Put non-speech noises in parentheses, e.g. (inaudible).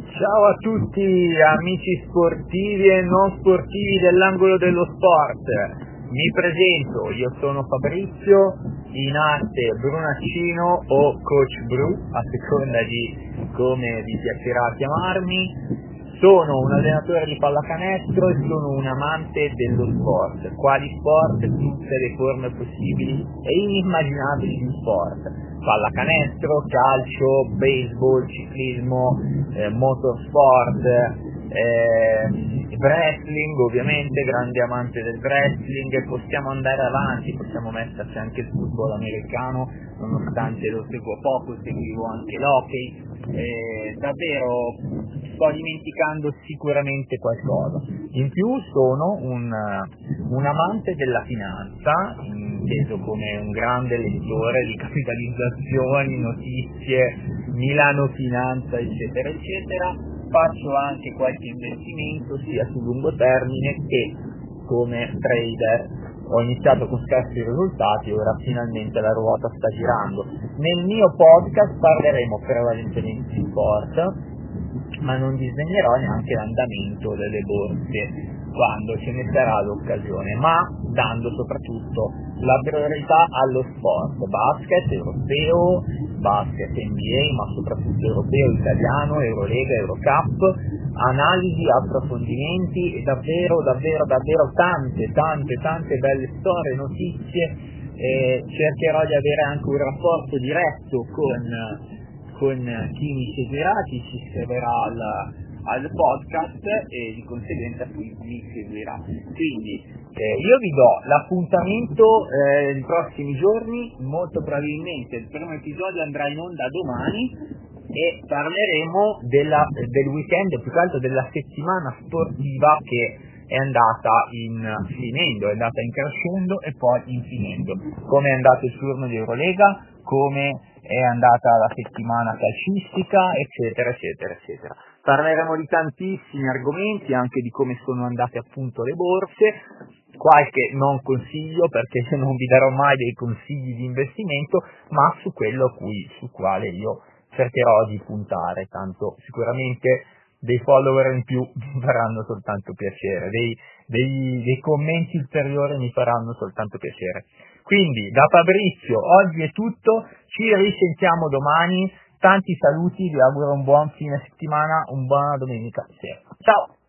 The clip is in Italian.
Ciao a tutti amici sportivi e non sportivi dell'angolo dello sport. Mi presento, io sono Fabrizio, in arte Brunaccino o Coach Bru, a seconda di come vi piacerà chiamarmi. Sono un allenatore di pallacanestro e sono un amante dello sport. Quali sport? Tutte le forme possibili e inimmaginabili di sport. Pallacanestro, calcio, baseball, ciclismo, eh, motorsport, eh, wrestling, ovviamente, grande amante del wrestling, possiamo andare avanti, possiamo metterci anche il football americano, nonostante lo seguo poco, seguivo anche l'hockey, eh, davvero sto dimenticando sicuramente qualcosa. In più sono un, un amante della finanza, inteso come un grande lettore di capitalizzazioni, notizie, Milano Finanza, eccetera, eccetera faccio anche qualche investimento sia sul lungo termine che come trader. Ho iniziato con scarsi risultati ora finalmente la ruota sta girando. Nel mio podcast parleremo prevalentemente di sport, ma non disegnerò neanche l'andamento delle borse quando ce ne sarà l'occasione, ma dando soprattutto la priorità allo sport, basket europeo, basket NBA, ma soprattutto europeo, italiano, Eurolega, Eurocup, analisi, approfondimenti e davvero, davvero, davvero tante, tante, tante belle storie, notizie. Eh, cercherò di avere anche un rapporto diretto con, con chi seguirà, chi si iscriverà al, al podcast e di conseguenza qui mi seguirà. Quindi eh, io vi do l'appuntamento eh, nei prossimi giorni, molto probabilmente il primo episodio andrà in onda domani e parleremo della, del weekend, più che altro della settimana sportiva che è andata in finendo, è andata in crescendo e poi in finendo. Come è andato il turno di Eurolega, come è andata la settimana calcistica, eccetera, eccetera, eccetera. Parleremo di tantissimi argomenti, anche di come sono andate appunto le borse, qualche non consiglio perché non vi darò mai dei consigli di investimento, ma su quello cui, su quale io cercherò di puntare, tanto sicuramente dei follower in più (laughs) mi faranno soltanto piacere, dei, dei, dei commenti ulteriori mi faranno soltanto piacere. Quindi da Fabrizio oggi è tutto, ci risentiamo domani, tanti saluti, vi auguro un buon fine settimana, un buona domenica sera. Ciao!